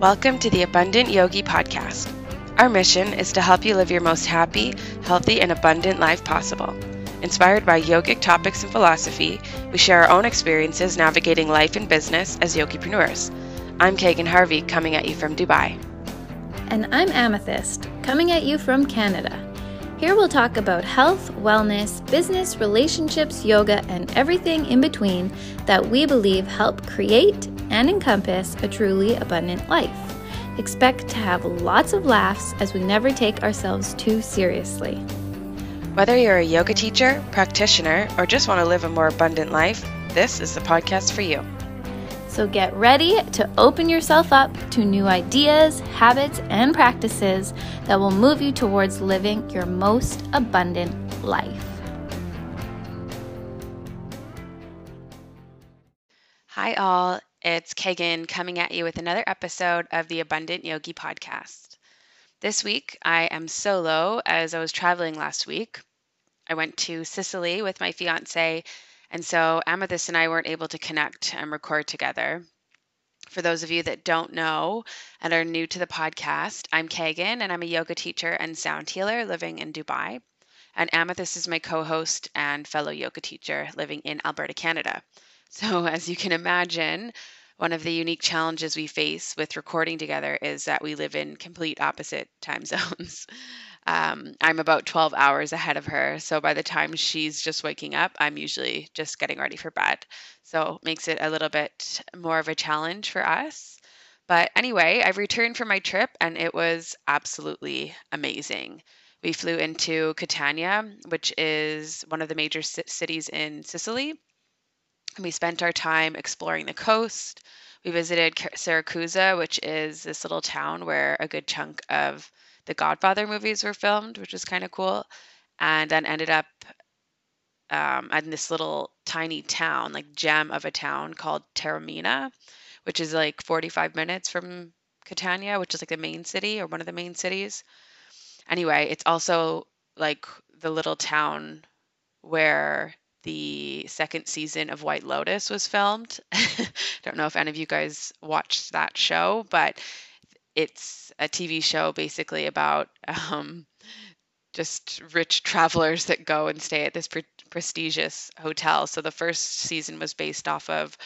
Welcome to the Abundant Yogi Podcast. Our mission is to help you live your most happy, healthy, and abundant life possible. Inspired by yogic topics and philosophy, we share our own experiences navigating life and business as yogipreneurs. I'm Kaegan Harvey, coming at you from Dubai. And I'm Amethyst, coming at you from Canada. Here we'll talk about health, wellness, business, relationships, yoga, and everything in between that we believe help create and encompass a truly abundant life. Expect to have lots of laughs as we never take ourselves too seriously. Whether you're a yoga teacher, practitioner, or just want to live a more abundant life, this is the podcast for you. So get ready to open yourself up to new ideas, habits, and practices that will move you towards living your most abundant life. Hi, all. It's Kaegan coming at you with another episode of the Abundant Yogi podcast. This week, I am solo as I was traveling last week. I went to Sicily with my fiance, and so Amethyst and I weren't able to connect and record together. For those of you that don't know and are new to the podcast, I'm Kaegan, and I'm a yoga teacher and sound healer living in Dubai. And Amethyst is my co host and fellow yoga teacher living in Alberta, Canada. So, as you can imagine, one of the unique challenges we face with recording together is that we live in complete opposite time zones. Um, I'm about 12 hours ahead of her. So by the time she's just waking up, I'm usually just getting ready for bed. So makes it a little bit more of a challenge for us. But anyway, I've returned from my trip and it was absolutely amazing. We flew into Catania, which is one of the major cities in Sicily we spent our time exploring the coast. We visited Siracusa, which is this little town where a good chunk of the Godfather movies were filmed, which was kind of cool. And then ended up um, in this little tiny town, like gem of a town called Taormina, which is like 45 minutes from Catania, which is like the main city or one of the main cities. Anyway, it's also like the little town where the second season of White Lotus was filmed. I Don't know if any of you guys watched that show, but it's a TV show basically about um, just rich travelers that go and stay at this pre- prestigious hotel. So the first season was based off of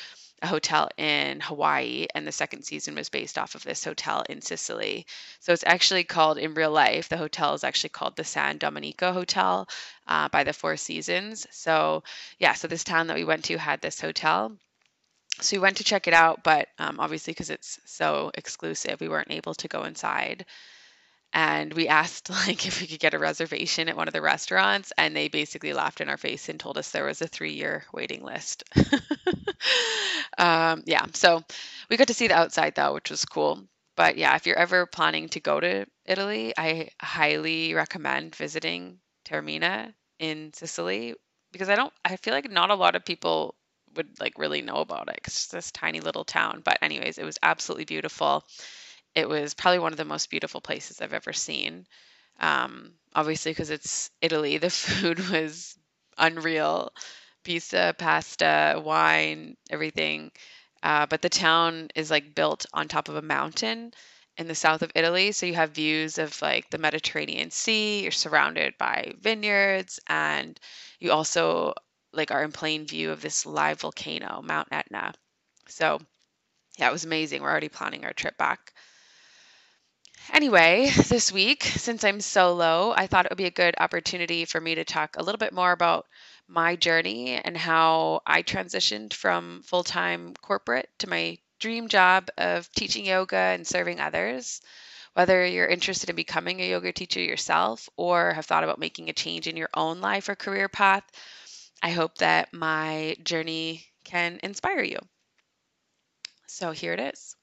a hotel in Hawaii, and the second season was based off of this hotel in Sicily. So it's actually called in real life, the hotel is actually called the San Domenico Hotel uh, by the Four Seasons. So, yeah, so this town that we went to had this hotel. So we went to check it out, but um, obviously, because it's so exclusive, we weren't able to go inside and we asked like if we could get a reservation at one of the restaurants and they basically laughed in our face and told us there was a three year waiting list. Um, yeah so we got to see the outside though which was cool. But yeah if you're ever planning to go to italy i highly recommend visiting taormina in sicily because i don't i feel like not a lot of people would like really know about it because it's this tiny little town. But anyways it was absolutely beautiful it was probably one of the most beautiful places I've ever seen. Um, obviously, because it's Italy, the food was unreal pizza, pasta, wine, everything. Uh, but the town is like built on top of a mountain in the south of Italy. So you have views of like the Mediterranean Sea, you're surrounded by vineyards, and you also like are in plain view of this live volcano, Mount Etna. So yeah, it was amazing. We're already planning our trip back. Anyway, this week, since I'm solo, I thought it would be a good opportunity for me to talk a little bit more about my journey and how I transitioned from full time corporate to my dream job of teaching yoga and serving others. Whether you're interested in becoming a yoga teacher yourself or have thought about making a change in your own life or career path, I hope that my journey can inspire you. So here it is.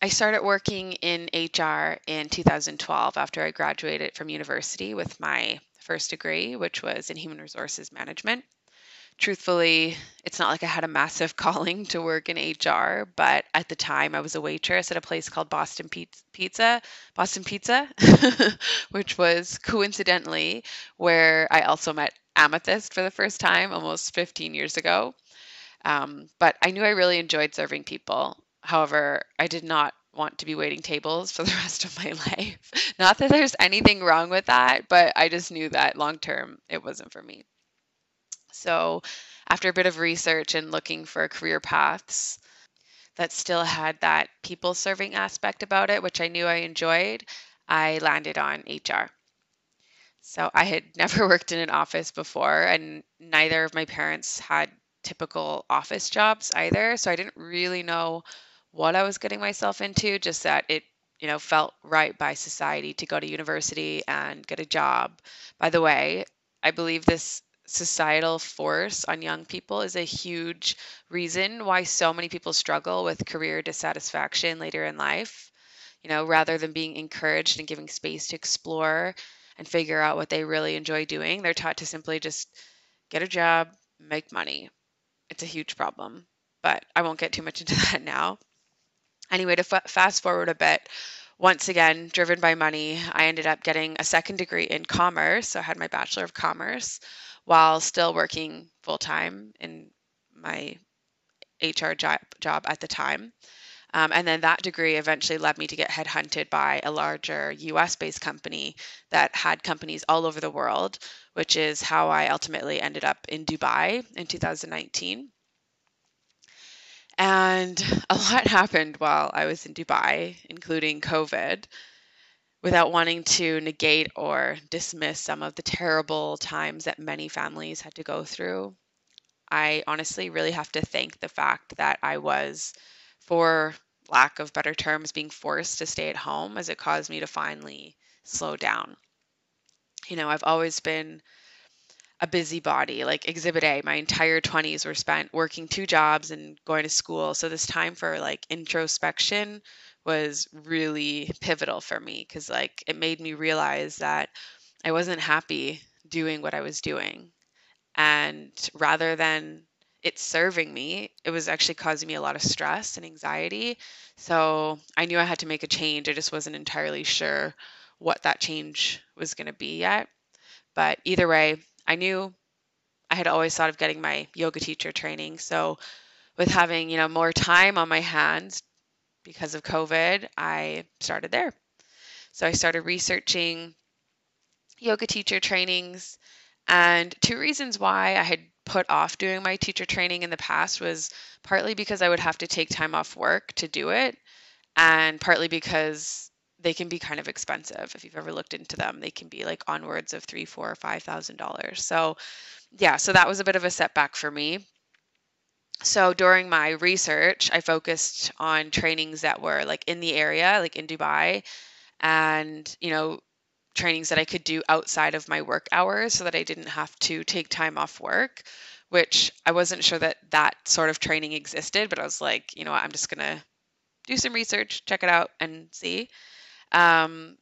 I started working in HR in 2012 after I graduated from university with my first degree, which was in human resources management. Truthfully, it's not like I had a massive calling to work in HR, but at the time I was a waitress at a place called Boston Pizza, Boston Pizza, which was coincidentally where I also met Amethyst for the first time almost 15 years ago. Um, but I knew I really enjoyed serving people However, I did not want to be waiting tables for the rest of my life. Not that there's anything wrong with that, but I just knew that long term it wasn't for me. So, after a bit of research and looking for career paths that still had that people serving aspect about it, which I knew I enjoyed, I landed on HR. So, I had never worked in an office before, and neither of my parents had typical office jobs either. So, I didn't really know what I was getting myself into, just that it, you know, felt right by society to go to university and get a job. By the way, I believe this societal force on young people is a huge reason why so many people struggle with career dissatisfaction later in life. You know, rather than being encouraged and giving space to explore and figure out what they really enjoy doing, they're taught to simply just get a job, make money. It's a huge problem, but I won't get too much into that now. Anyway, to f- fast forward a bit, once again, driven by money, I ended up getting a second degree in commerce. So I had my Bachelor of Commerce while still working full time in my HR job, job at the time. Um, and then that degree eventually led me to get headhunted by a larger US based company that had companies all over the world, which is how I ultimately ended up in Dubai in 2019. And a lot happened while I was in Dubai, including COVID, without wanting to negate or dismiss some of the terrible times that many families had to go through. I honestly really have to thank the fact that I was, for lack of better terms, being forced to stay at home as it caused me to finally slow down. You know, I've always been a busybody, like exhibit A. My entire 20s were spent working two jobs and going to school. So this time for like introspection was really pivotal for me because like it made me realize that I wasn't happy doing what I was doing. And rather than it serving me, it was actually causing me a lot of stress and anxiety. So I knew I had to make a change. I just wasn't entirely sure what that change was going to be yet. But either way, I knew I had always thought of getting my yoga teacher training. So with having, you know, more time on my hands because of COVID, I started there. So I started researching yoga teacher trainings and two reasons why I had put off doing my teacher training in the past was partly because I would have to take time off work to do it and partly because they can be kind of expensive. If you've ever looked into them they can be like onwards of three four or five thousand dollars. So yeah so that was a bit of a setback for me. So during my research i focused on trainings that were like in the area like in dubai and you know trainings that i could do outside of my work hours so that i didn't have to take time off work which i wasn't sure that that sort of training existed but i was like you know what, i'm just going to do some research check it out and see um,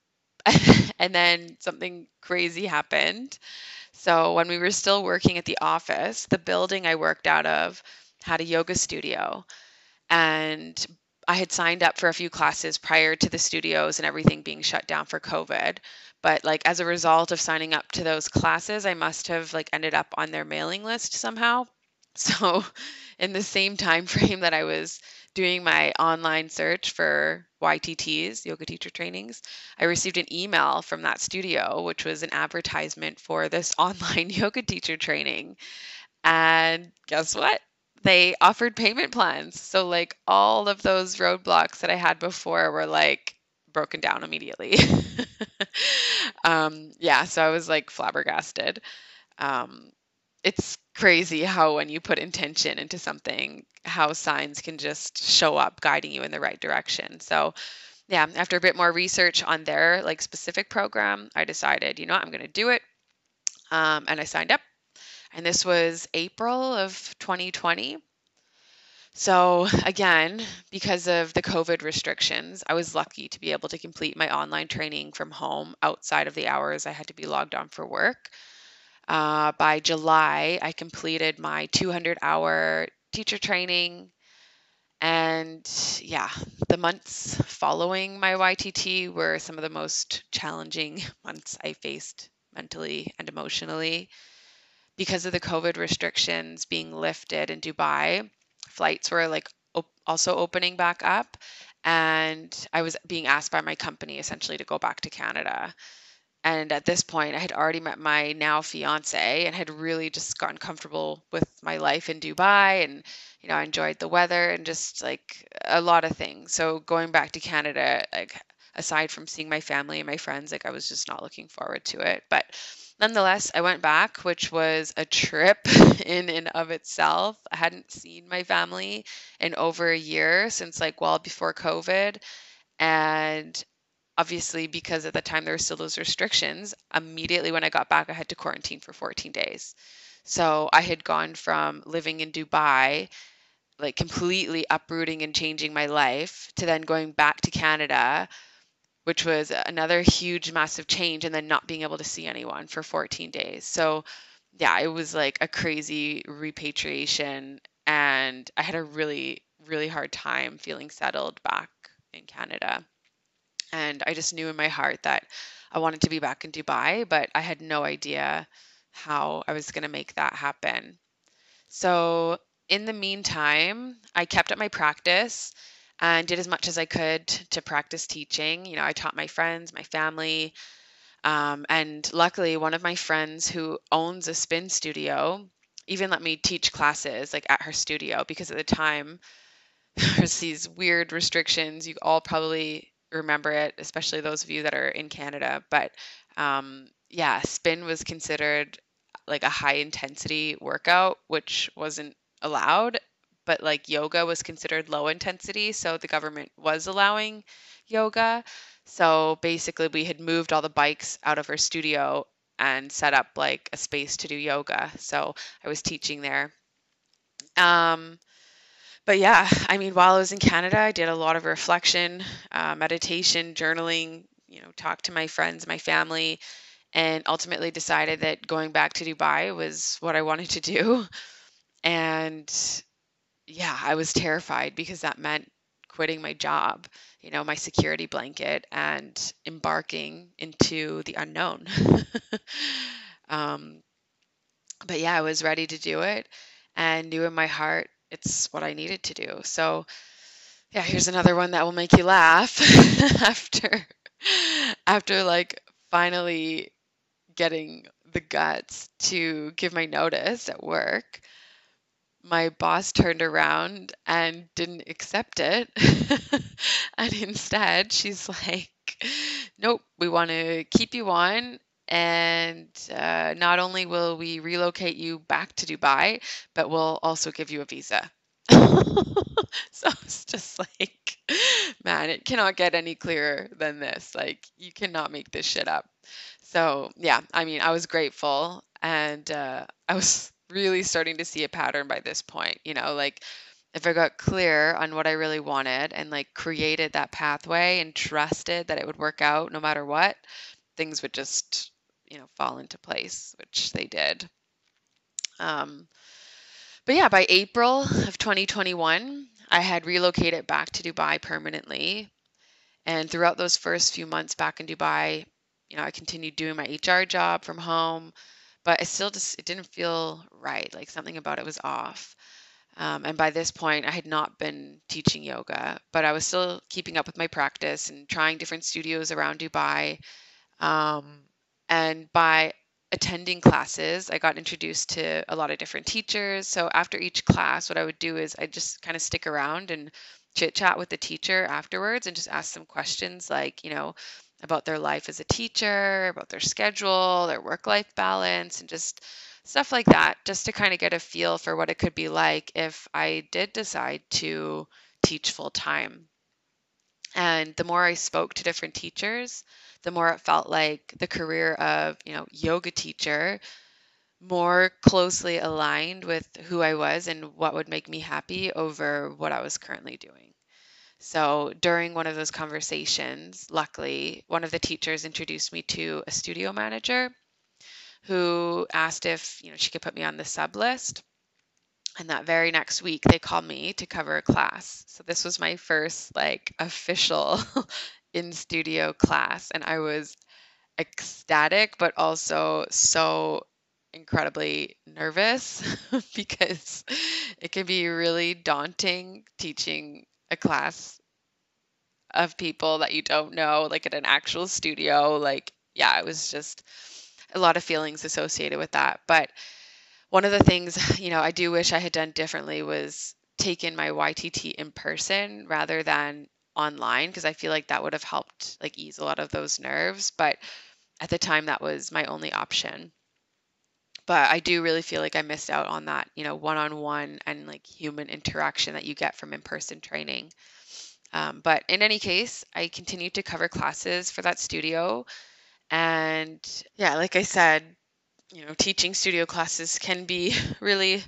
and then something crazy happened. So when we were still working at the office, the building I worked out of had a yoga studio. And I had signed up for a few classes prior to the studios and everything being shut down for COVID. But like as a result of signing up to those classes, I must have like ended up on their mailing list somehow. So in the same time frame that I was doing my online search for YTTs, yoga teacher trainings, I received an email from that studio, which was an advertisement for this online yoga teacher training. And guess what? They offered payment plans. So, like, all of those roadblocks that I had before were like broken down immediately. um, yeah, so I was like flabbergasted. Um, it's crazy how when you put intention into something how signs can just show up guiding you in the right direction. So yeah after a bit more research on their like specific program i decided you know what, i'm going to do it. Um, and i signed up. And this was april of 2020 so again because of the covid restrictions i was lucky to be able to complete my online training from home outside of the hours i had to be logged on for work uh, by July, I completed my 200 hour teacher training. And yeah, the months following my YTT were some of the most challenging months I faced mentally and emotionally. Because of the COVID restrictions being lifted in Dubai, flights were like op- also opening back up. And I was being asked by my company essentially to go back to Canada. And at this point, I had already met my now fiance and had really just gotten comfortable with my life in Dubai. And, you know, I enjoyed the weather and just like a lot of things. So going back to Canada, like aside from seeing my family and my friends, like I was just not looking forward to it. But nonetheless, I went back, which was a trip in and of itself. I hadn't seen my family in over a year since like well before COVID. And obviously, because at the time there were still those restrictions, immediately when I got back, I had to quarantine for 14 days. So I had gone from living in Dubai, like completely uprooting and changing my life, to then going back to Canada which was another huge, massive change, and then not being able to see anyone for 14 days. So, yeah, it was like a crazy repatriation, and I had a really, really hard time feeling settled back in Canada. And I just knew in my heart that I wanted to be back in Dubai, but I had no idea how I was going to make that happen. So, in the meantime, I kept up my practice and did as much as I could to practice teaching. You know, I taught my friends, my family. Um, and luckily, one of my friends who owns a spin studio even let me teach classes like at her studio because at the time there's these weird restrictions. You all probably remember it, especially those of you that are in Canada. But um, yeah, spin was considered like a high intensity workout, which wasn't allowed but like yoga was considered low intensity, so the government was allowing yoga. So basically, we had moved all the bikes out of our studio and set up like a space to do yoga. So I was teaching there. Um, but yeah, I mean, while I was in Canada, I did a lot of reflection, uh, meditation, journaling, you know, talked to my friends, my family, and ultimately decided that going back to Dubai was what I wanted to do. And yeah, I was terrified because that meant quitting my job, you know, my security blanket, and embarking into the unknown. um, but yeah, I was ready to do it and knew in my heart it's what I needed to do. So, yeah, here's another one that will make you laugh after after like finally getting the guts to give my notice at work my boss turned around and didn't accept it. and instead, she's like, Nope, we want to keep you on. And uh, not only will we relocate you back to Dubai, but we'll also give you a visa. so it's just like, man, it cannot get any clearer than this. Like, you cannot make this shit up. So, yeah, I mean, I was grateful and uh, I was really starting to see a pattern by this point. You know, like if I got clear on what I really wanted and like created that pathway and trusted that it would work out no matter what, things would just, you know, fall into place, which they did. Um, but yeah, by April of 2021, I had relocated back to Dubai permanently. And throughout those first few months back in Dubai, you know, I continued doing my HR job from home, but it still just it didn't feel right. Like something about it was off. Um, and by this point, I had not been teaching yoga, but I was still keeping up with my practice and trying different studios around Dubai. Um, and by attending classes, I got introduced to a lot of different teachers. So after each class, what I would do is I just kind of stick around and chit chat with the teacher afterwards and just ask some questions like, you know, about their life as a teacher, about their schedule, their work life balance, and just stuff like that, just to kind of get a feel for what it could be like if I did decide to teach full time. And the more I spoke to different teachers, the more it felt like the career of, you know, yoga teacher more closely aligned with who I was and what would make me happy over what I was currently doing. So during one of those conversations, luckily, one of the teachers introduced me to a studio manager who asked if, you know, she could put me on the sub list. And that very next week, they called me to cover a class. So this was my first like official in studio class. And I was ecstatic, but also so incredibly nervous because it can be really daunting teaching a class of people that you don't know, like at an actual studio. Like, yeah, it was just a lot of feelings associated with that. But one of the things, you know, I do wish I had done differently was taken my YTT in person rather than online because I feel like that would have helped like ease a lot of those nerves. But at the time, that was my only option. But I do really feel like I missed out on that, you know, one on one and like human interaction that you get from in person training. Um, but in any case, I continued to cover classes for that studio. And yeah, like I said, you know, teaching studio classes can be really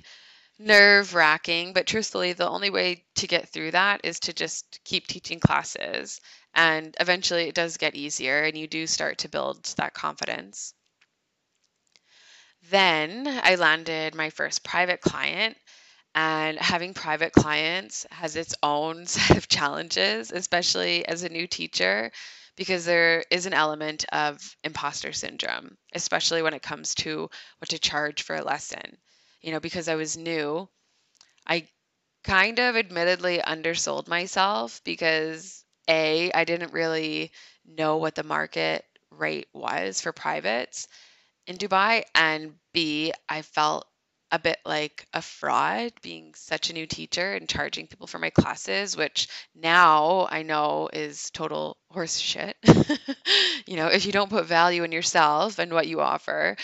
nerve wracking, but truthfully, the only way to get through that is to just keep teaching classes. And eventually it does get easier and you do start to build that confidence. Then I landed my first private client and having private clients has its own set of challenges, especially as a new teacher, because there is an element of imposter syndrome, especially when it comes to what to charge for a lesson. You know, because I was new, I kind of admittedly undersold myself because A, I didn't really know what the market rate was for privates in Dubai, and B, I felt a bit like a fraud being such a new teacher and charging people for my classes, which now I know is total horse shit. you know, if you don't put value in yourself and what you offer,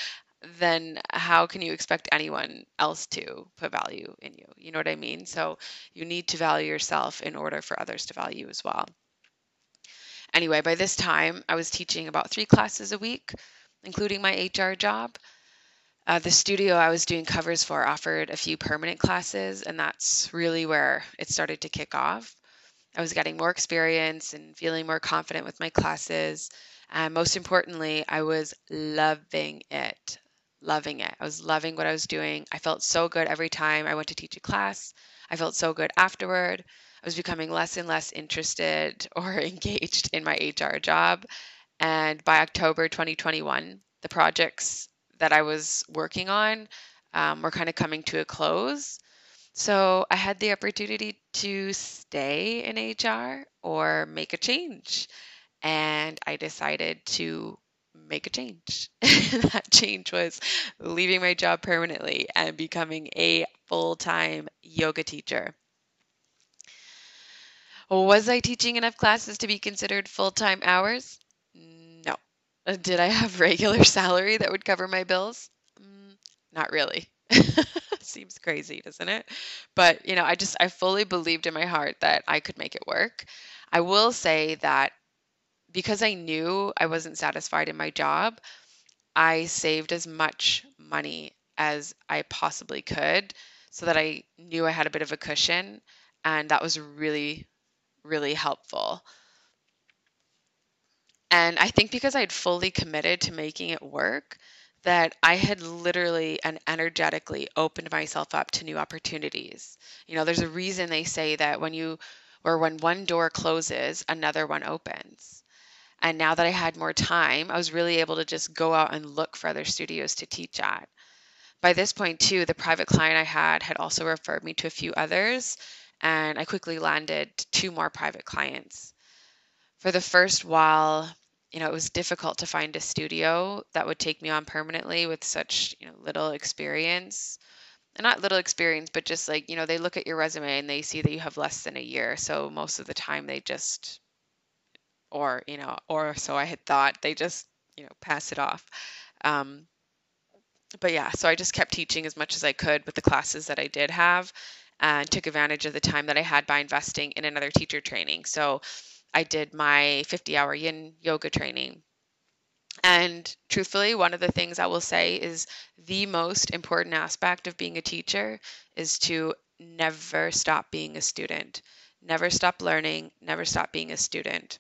then how can you expect anyone else to put value in you? You know what I mean? So you need to value yourself in order for others to value you as well. Anyway, by this time, I was teaching about three classes a week, including my HR job. Uh, the studio I was doing covers for offered a few permanent classes, and that's really where it started to kick off. I was getting more experience and feeling more confident with my classes. And most importantly, I was loving it. Loving it. I was loving what I was doing. I felt so good every time I went to teach a class. I felt so good afterward. I was becoming less and less interested or engaged in my HR job. And by October 2021, the projects that I was working on um, were kind of coming to a close. So I had the opportunity to stay in HR or make a change. And I decided to make a change. that change was leaving my job permanently and becoming a full time yoga teacher. Was I teaching enough classes to be considered full time hours? No. did I have regular salary that would cover my bills? Mm, not really. Seems crazy, doesn't it? But, you know, I just, I fully believed in my heart that I could make it work. I will say that because I knew I wasn't satisfied in my job, I saved as much money as I possibly could so that I knew I had a bit of a cushion. And that was really, really helpful. And I think because I'd fully committed to making it work, that I had literally and energetically opened myself up to new opportunities. You know, there's a reason they say that when you, or when one door closes, another one opens. And now that I had more time, I was really able to just go out and look for other studios to teach at. By this point, too, the private client I had had also referred me to a few others, and I quickly landed two more private clients. For the first while, you know, it was difficult to find a studio that would take me on permanently with such, you know, little experience. And not little experience, but just like, you know, they look at your resume and they see that you have less than a year. So most of the time they just, or, you know, or so I had thought, they just, you know, pass it off. Um, but yeah, so I just kept teaching as much as I could with the classes that I did have and took advantage of the time that I had by investing in another teacher training. So I did my 50 hour yin yoga training. And truthfully, one of the things I will say is the most important aspect of being a teacher is to never stop being a student, never stop learning, never stop being a student.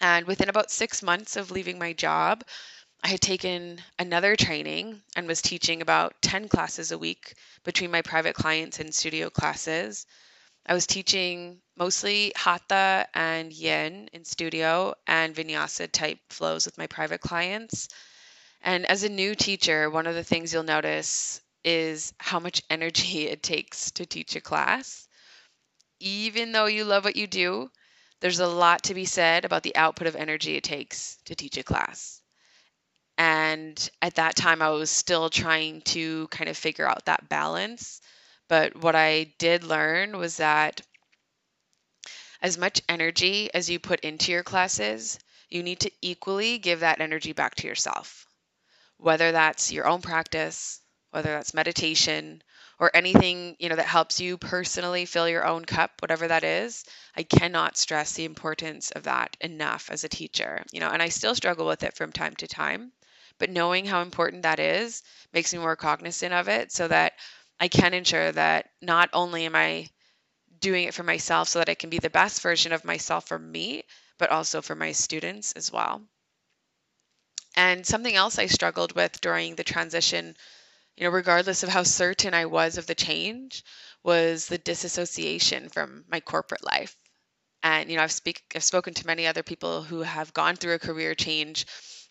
And within about six months of leaving my job, I had taken another training and was teaching about 10 classes a week between my private clients and studio classes. I was teaching mostly hatha and yin in studio and vinyasa type flows with my private clients. And as a new teacher, one of the things you'll notice is how much energy it takes to teach a class. Even though you love what you do, there's a lot to be said about the output of energy it takes to teach a class. And at that time, I was still trying to kind of figure out that balance. But what I did learn was that as much energy as you put into your classes, you need to equally give that energy back to yourself. Whether that's your own practice, whether that's meditation, or anything you know that helps you personally fill your own cup whatever that is i cannot stress the importance of that enough as a teacher you know and i still struggle with it from time to time but knowing how important that is makes me more cognizant of it so that i can ensure that not only am i doing it for myself so that i can be the best version of myself for me but also for my students as well. And something else i struggled with during the transition you know, regardless of how certain I was of the change, was the disassociation from my corporate life. And you know, I've speak I've spoken to many other people who have gone through a career change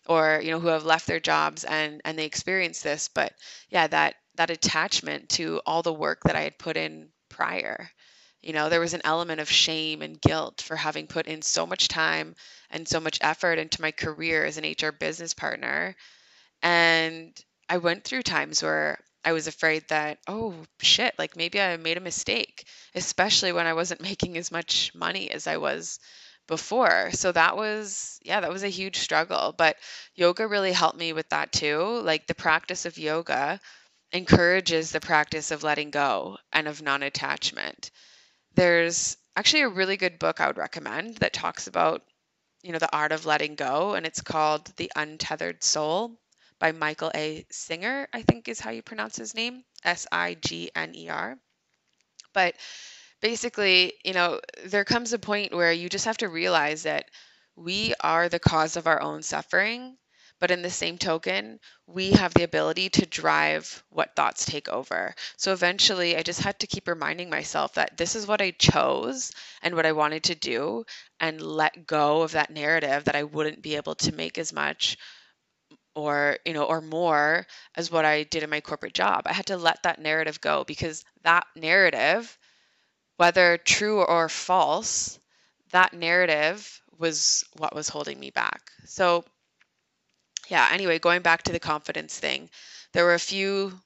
or you know who have left their jobs and and they experience this but yeah that that attachment to all the work that i had put in prior you know there was an element of shame and guilt for having put in so much time and so much effort into my career as an hr business partner and I went through times where I was afraid that, oh shit, like maybe I made a mistake, especially when I wasn't making as much money as I was before. So that was, yeah, that was a huge struggle. But yoga really helped me with that too. Like the practice of yoga encourages the practice of letting go and of non attachment. There's actually a really good book I would recommend that talks about, you know, the art of letting go, and it's called The Untethered Soul by Michael A. Singer, I think is how you pronounce his name, S I G N E R. But basically, you know, there comes a point where you just have to realize that we are the cause of our own suffering. But in the same token, we have the ability to drive what thoughts take over. So eventually, I just had to keep reminding myself that this is what I chose and what I wanted to do, and let go of that narrative that I wouldn't be able to make as much or you know or more as what I did in my corporate job. I had to let that narrative go because that narrative whether true or false, that narrative was what was holding me back. So yeah, anyway, going back to the confidence thing, there were a few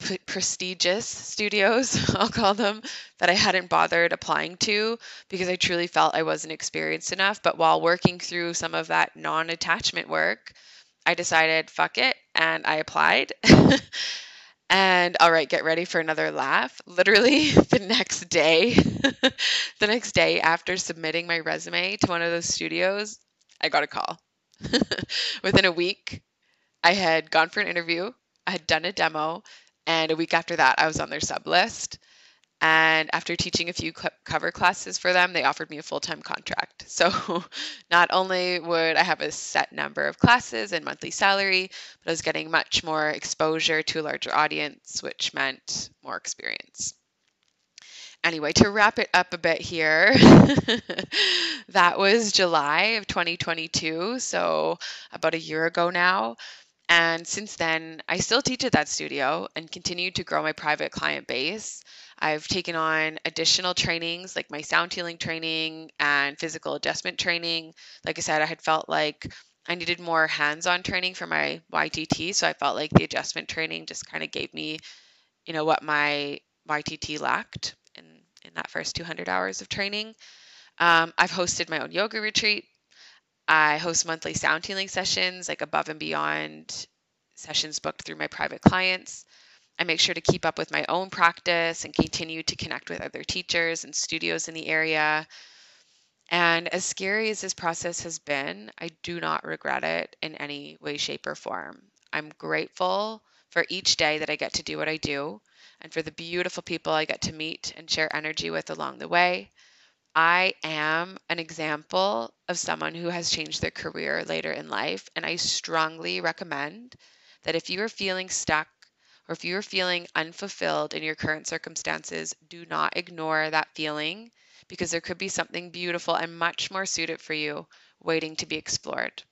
p- prestigious studios, I'll call them, that I hadn't bothered applying to because I truly felt I wasn't experienced enough. But while working through some of that non attachment work, I decided, fuck it, and I applied. and all right, get ready for another laugh. Literally the next day, the next day after submitting my resume to one of those studios, I got a call. Within a week, I had gone for an interview, I had done a demo, and a week after that, I was on their sub list. And after teaching a few cover classes for them, they offered me a full time contract. So not only would I have a set number of classes and monthly salary, but I was getting much more exposure to a larger audience, which meant more experience. Anyway, to wrap it up a bit here, that was July of 2022, so about a year ago now. And since then, I still teach at that studio and continue to grow my private client base. I've taken on additional trainings like my sound healing training and physical adjustment training. Like I said, I had felt like I needed more hands on training for my YTT. So I felt like the adjustment training just kind of gave me, you know, what my YTT lacked in, in that first 200 hours of training. Um, I've hosted my own yoga retreat I host monthly sound healing sessions, like above and beyond sessions booked through my private clients. I make sure to keep up with my own practice and continue to connect with other teachers and studios in the area. And as scary as this process has been, I do not regret it in any way, shape, or form. I'm grateful for each day that I get to do what I do and for the beautiful people I get to meet and share energy with along the way. I am an example of someone who has changed their career later in life. And I strongly recommend that if you are feeling stuck or if you are feeling unfulfilled in your current circumstances, do not ignore that feeling because there could be something beautiful and much more suited for you waiting to be explored.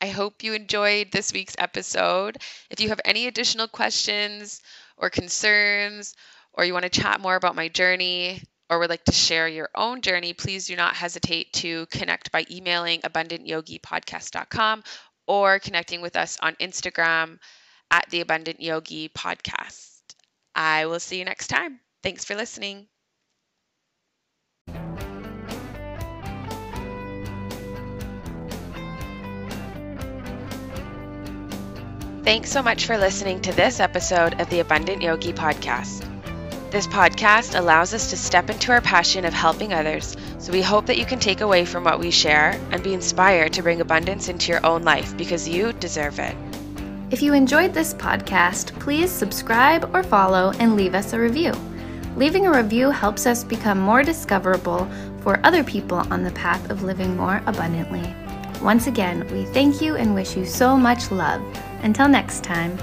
I hope you enjoyed this week's episode. If you have any additional questions or concerns, or you want to chat more about my journey, or would like to share your own journey, please do not hesitate to connect by emailing abundantyogipodcast.com or connecting with us on Instagram at the Abundant Yogi Podcast. I will see you next time. Thanks for listening. Thanks so much for listening to this episode of the Abundant Yogi Podcast. This podcast allows us to step into our passion of helping others, so we hope that you can take away from what we share and be inspired to bring abundance into your own life because you deserve it. If you enjoyed this podcast, please subscribe or follow and leave us a review. Leaving a review helps us become more discoverable for other people on the path of living more abundantly. Once again, we thank you and wish you so much love. Until next time.